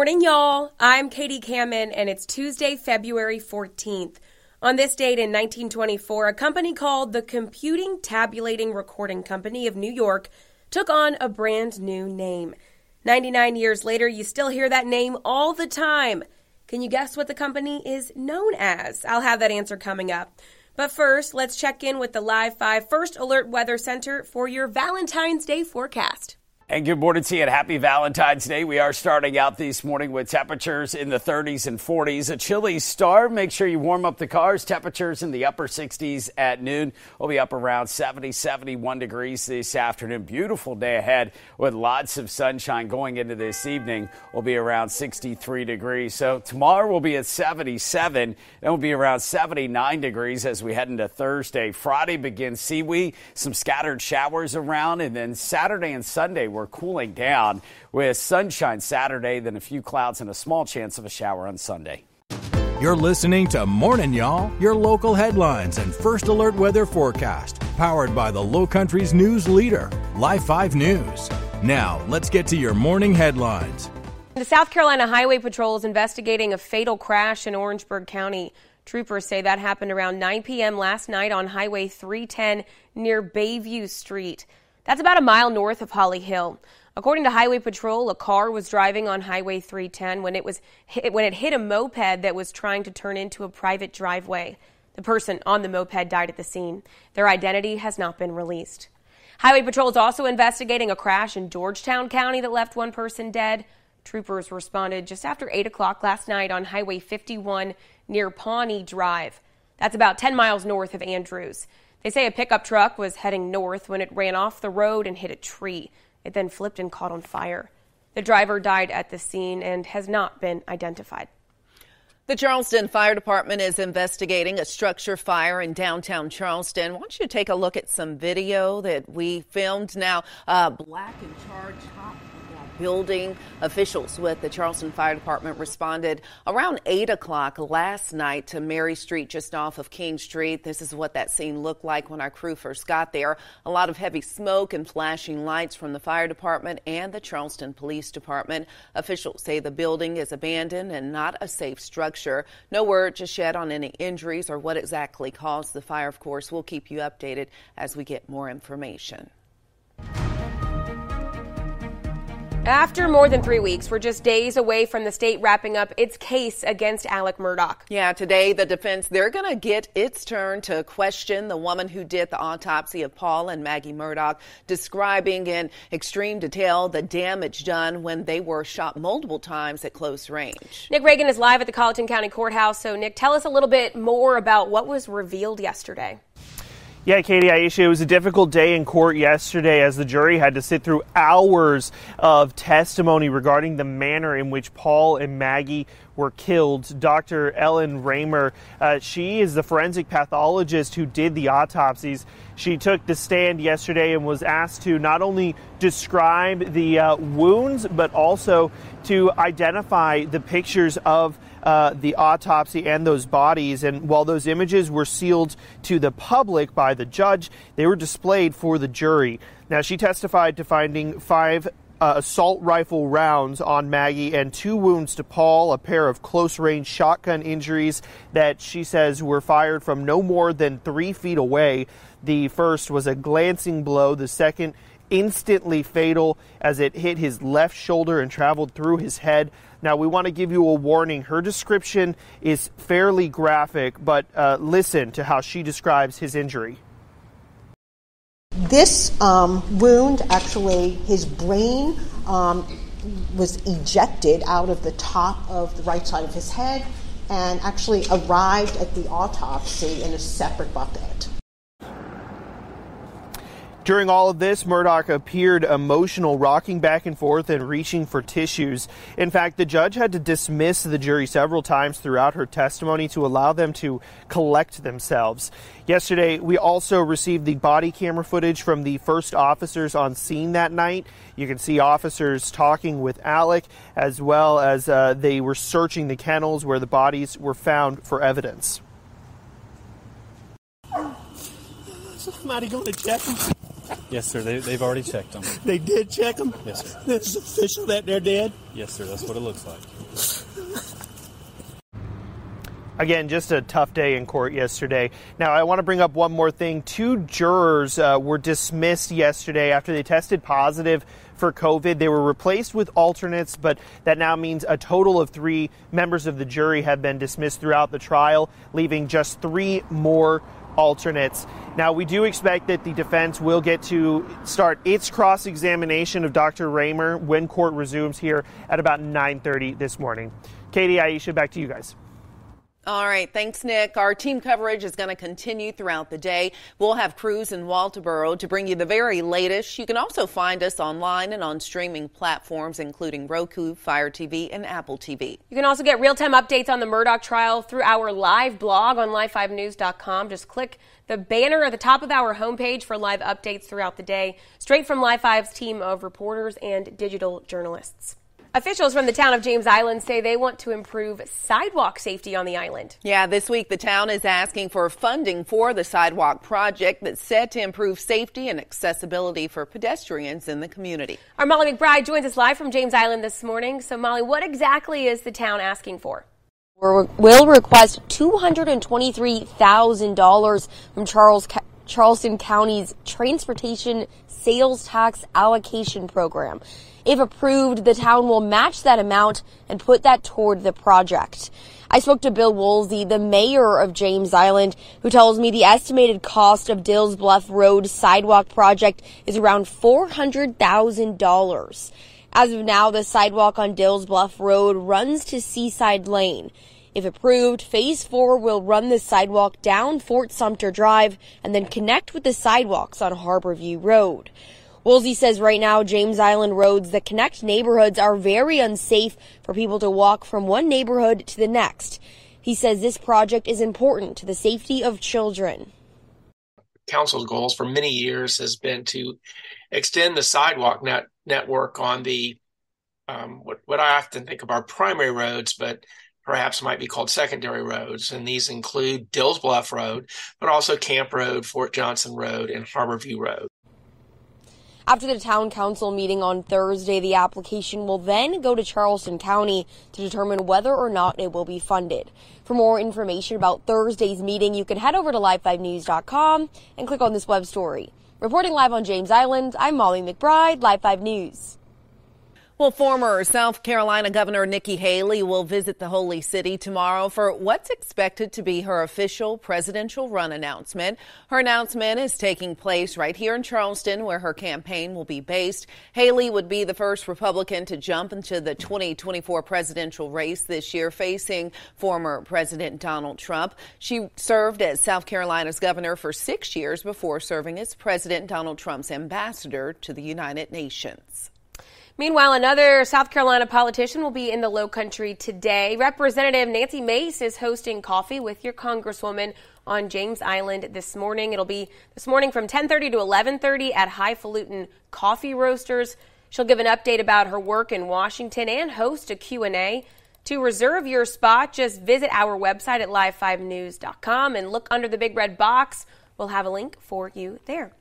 morning, y'all. I'm Katie Kamin, and it's Tuesday, February 14th. On this date in 1924, a company called the Computing Tabulating Recording Company of New York took on a brand new name. 99 years later, you still hear that name all the time. Can you guess what the company is known as? I'll have that answer coming up. But first, let's check in with the Live 5 First Alert Weather Center for your Valentine's Day forecast. And good morning to you and happy Valentine's Day. We are starting out this morning with temperatures in the 30s and 40s. A chilly start. Make sure you warm up the cars. Temperatures in the upper 60s at noon. We'll be up around 70, 71 degrees this afternoon. Beautiful day ahead with lots of sunshine going into this evening. We'll be around 63 degrees. So tomorrow we'll be at 77. Then we'll be around 79 degrees as we head into Thursday. Friday begins seaweed, some scattered showers around, and then Saturday and Sunday we're cooling down with sunshine Saturday, then a few clouds and a small chance of a shower on Sunday. You're listening to Morning Y'all, your local headlines and first alert weather forecast, powered by the Low Country's news leader, Live 5 News. Now, let's get to your morning headlines. The South Carolina Highway Patrol is investigating a fatal crash in Orangeburg County. Troopers say that happened around 9 p.m. last night on Highway 310 near Bayview Street. That's about a mile north of Holly Hill. According to Highway Patrol, a car was driving on Highway 310 when it was hit, when it hit a moped that was trying to turn into a private driveway. The person on the moped died at the scene. Their identity has not been released. Highway Patrol is also investigating a crash in Georgetown County that left one person dead. Troopers responded just after 8 o'clock last night on Highway 51 near Pawnee Drive. That's about 10 miles north of Andrews. They say a pickup truck was heading north when it ran off the road and hit a tree. It then flipped and caught on fire. The driver died at the scene and has not been identified. The Charleston Fire Department is investigating a structure fire in downtown Charleston. I want you take a look at some video that we filmed now. Uh, black and charred top building. Officials with the Charleston Fire Department responded around 8 o'clock last night to Mary Street, just off of King Street. This is what that scene looked like when our crew first got there. A lot of heavy smoke and flashing lights from the fire department and the Charleston Police Department. Officials say the building is abandoned and not a safe structure. No word just yet on any injuries or what exactly caused the fire. Of course, we'll keep you updated as we get more information. After more than three weeks, we're just days away from the state wrapping up its case against Alex Murdaugh. Yeah, today the defense, they're going to get its turn to question the woman who did the autopsy of Paul and Maggie Murdaugh, describing in extreme detail the damage done when they were shot multiple times at close range. Nick Reagan is live at the Colleton County Courthouse. So, Nick, tell us a little bit more about what was revealed yesterday. Yeah, Katie Aisha, it was a difficult day in court yesterday as the jury had to sit through hours of testimony regarding the manner in which Paul and Maggie were killed. Dr. Ellen Riemer, uh, she is the forensic pathologist who did the autopsies. She took the stand yesterday and was asked to not only describe the uh, wounds, but also to identify the pictures of uh, the autopsy and those bodies. And while those images were sealed to the public by the judge, they were displayed for the jury. Now, she testified to finding five uh, assault rifle rounds on Maggie and two wounds to Paul, a pair of close range shotgun injuries that she says were fired from no more than three feet away. The first was a glancing blow, the second, instantly fatal as it hit his left shoulder and traveled through his head. Now, we want to give you a warning. Her description is fairly graphic, but uh, listen to how she describes his injury. This um, wound, actually, his brain um, was ejected out of the top of the right side of his head and actually arrived at the autopsy in a separate bucket. During all of this, Murdaugh appeared emotional, rocking back and forth and reaching for tissues. In fact, the judge had to dismiss the jury several times throughout her testimony to allow them to collect themselves. Yesterday, we also received the body camera footage from the first officers on scene that night. You can see officers talking with Alex as well as uh, they were searching the kennels where the bodies were found for evidence. Somebody to check. Yes, sir. They, they've already checked them. They did check them? Yes, sir. It's official that they're dead? Yes, sir. That's what it looks like. Again, just a tough day in court yesterday. Now, I want to bring up one more thing. Two jurors uh, were dismissed yesterday after they tested positive for COVID. They were replaced with alternates, but that now means a total of three members of the jury have been dismissed throughout the trial, leaving just three more alternates. Now, we do expect that the defense will get to start its cross examination of Dr. Riemer when court resumes here at about 9:30 this morning. Katie, Aisha, back to you guys. All right. Thanks, Nick. Our team coverage is going to continue throughout the day. We'll have crews in Walterboro to bring you the very latest. You can also find us online and on streaming platforms, including Roku, Fire TV, and Apple TV. You can also get real time updates on the Murdaugh trial through our live blog on live5news.com. Just click the banner at the top of our homepage for live updates throughout the day, straight from Live 5's team of reporters and digital journalists. Officials from the town of James Island say they want to improve sidewalk safety on the island. Yeah, this week the town is asking for funding for the sidewalk project that's set to improve safety and accessibility for pedestrians in the community. Our Molly McBride joins us live from James Island this morning. So, Molly, what exactly is the town asking for? We will request $223,000 from Charles Charleston County's Transportation Sales Tax Allocation Program. If approved, the town will match that amount and put that toward the project. I spoke to Bill Woolsey, the mayor of James Island, who tells me the estimated cost of Dills Bluff Road sidewalk project is around $400,000. As of now, the sidewalk on Dills Bluff Road runs to Seaside Lane. If approved, Phase 4 will run the sidewalk down Fort Sumter Drive and then connect with the sidewalks on Harborview Road. Woolsey says right now James Island roads that connect neighborhoods are very unsafe for people to walk from one neighborhood to the next. He says this project is important to the safety of children. Council's goals for many years has been to extend the sidewalk net network on the um, what, what I often think of our primary roads, but perhaps might be called secondary roads. And these include Dills Bluff Road, but also Camp Road, Fort Johnson Road, and Harborview Road. After the town council meeting on Thursday, the application will then go to Charleston County to determine whether or not it will be funded. For more information about Thursday's meeting, you can head over to live5news.com and click on this web story. Reporting live on James Island, I'm Molly McBride, Live 5 News. Well, former South Carolina Governor Nikki Haley will visit the Holy City tomorrow for what's expected to be her official presidential run announcement. Her announcement is taking place right here in Charleston, where her campaign will be based. Haley would be the first Republican to jump into the 2024 presidential race this year, facing former President Donald Trump. She served as South Carolina's governor for six years before serving as President Donald Trump's ambassador to the United Nations. Meanwhile, another South Carolina politician will be in the Low Country today. Representative Nancy Mace is hosting Coffee with Your Congresswoman on James Island this morning. It'll be this morning from 10:30 to 11:30 at Highfalutin Coffee Roasters. She'll give an update about her work in Washington and host a Q&A. To reserve your spot, just visit our website at live5news.com and look under the big red box. We'll have a link for you there.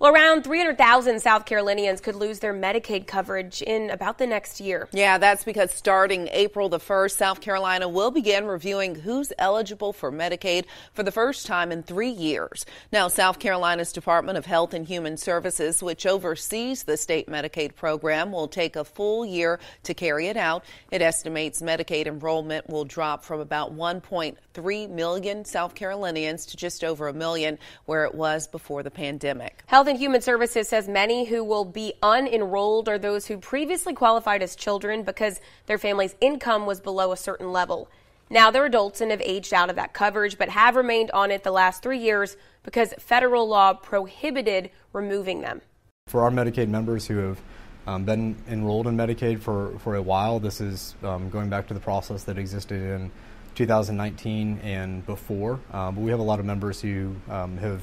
Well, around 300,000 South Carolinians could lose their Medicaid coverage in about the next year. Yeah, that's because starting April the 1st, South Carolina will begin reviewing who's eligible for Medicaid for the first time in three years. Now, South Carolina's Department of Health and Human Services, which oversees the state Medicaid program, will take a full year to carry it out. It estimates Medicaid enrollment will drop from about 1.3 million South Carolinians to just over a million, where it was before the pandemic. Health Health and Human Services says many who will be unenrolled are those who previously qualified as children because their family's income was below a certain level. Now they're adults and have aged out of that coverage, but have remained on it the last three years because federal law prohibited removing them. For our Medicaid members who have um, been enrolled in Medicaid for, for a while, this is um, going back to the process that existed in 2019 and before. Um, but we have a lot of members who um, have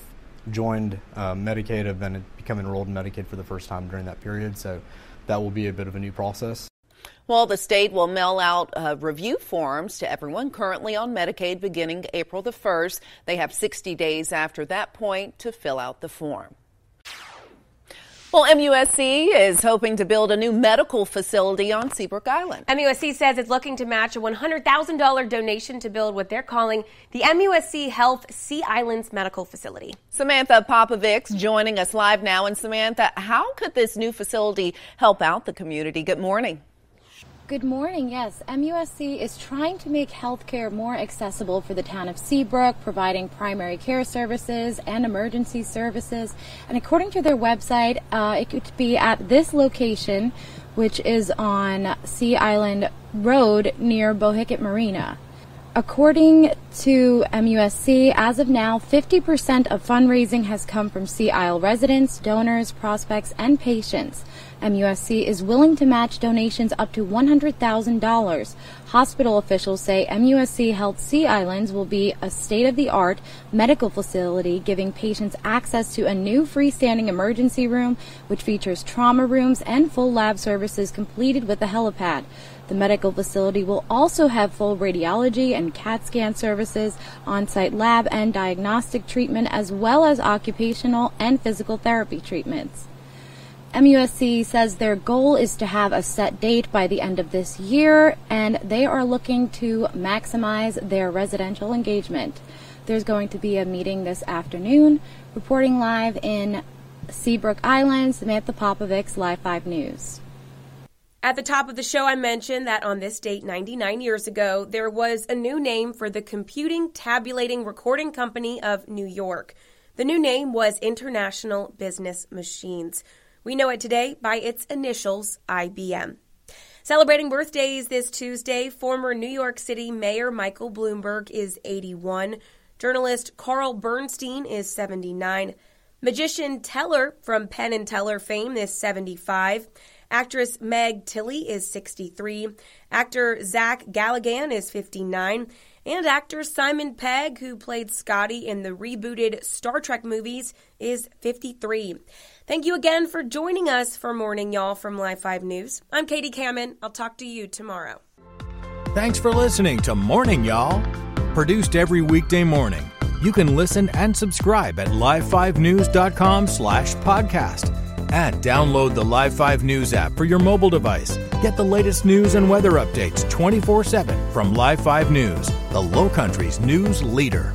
joined uh, Medicaid have been become enrolled in Medicaid for the first time during that period. So that will be a bit of a new process. Well, the state will mail out uh, review forms to everyone currently on Medicaid beginning April the 1st. They have 60 days after that point to fill out the form. Well, MUSC is hoping to build a new medical facility on Seabrook Island. MUSC says it's looking to match a $100,000 donation to build what they're calling the MUSC Health Sea Islands Medical Facility. Samantha Popovics joining us live now. And Samantha, how could this new facility help out the community? Good morning. Good morning. Yes, MUSC is trying to make healthcare more accessible for the town of Seabrook, providing primary care services and emergency services. And according to their website, uh, it could be at this location, which is on Sea Island Road near Bohicket Marina. According to MUSC, as of now, 50% of fundraising has come from Sea Isle residents, donors, prospects, and patients. MUSC is willing to match donations up to $100,000. Hospital officials say MUSC Health Sea Islands will be a state of the art medical facility giving patients access to a new freestanding emergency room, which features trauma rooms and full lab services completed with a helipad. The medical facility will also have full radiology and CAT scan services, on site lab and diagnostic treatment, as well as occupational and physical therapy treatments. MUSC says their goal is to have a set date by the end of this year, and they are looking to maximize their residential engagement. There's going to be a meeting this afternoon. Reporting live in Seabrook Island, Samantha Popovics, Live 5 News. At the top of the show, I mentioned that on this date, 99 years ago, there was a new name for the Computing Tabulating Recording Company of New York. The new name was International Business Machines. We know it today by its initials, IBM. Celebrating birthdays this Tuesday, former New York City Mayor Michael Bloomberg is 81. Journalist Carl Bernstein is 79. Magician Teller from Penn and Teller fame is 75. Actress Meg Tilly is 63. Actor Zach Galligan is 59. And actor Simon Pegg, who played Scotty in the rebooted Star Trek movies, is 53. Thank you again for joining us for Morning Y'all from Live 5 News. I'm Katie Kamin. I'll talk to you tomorrow. Thanks for listening to Morning Y'all. Produced every weekday morning. You can listen and subscribe at live5news.com slash podcast. And download the Live 5 News app for your mobile device. Get the latest news and weather updates 24 7 from Live 5 News, the Low Country's news leader.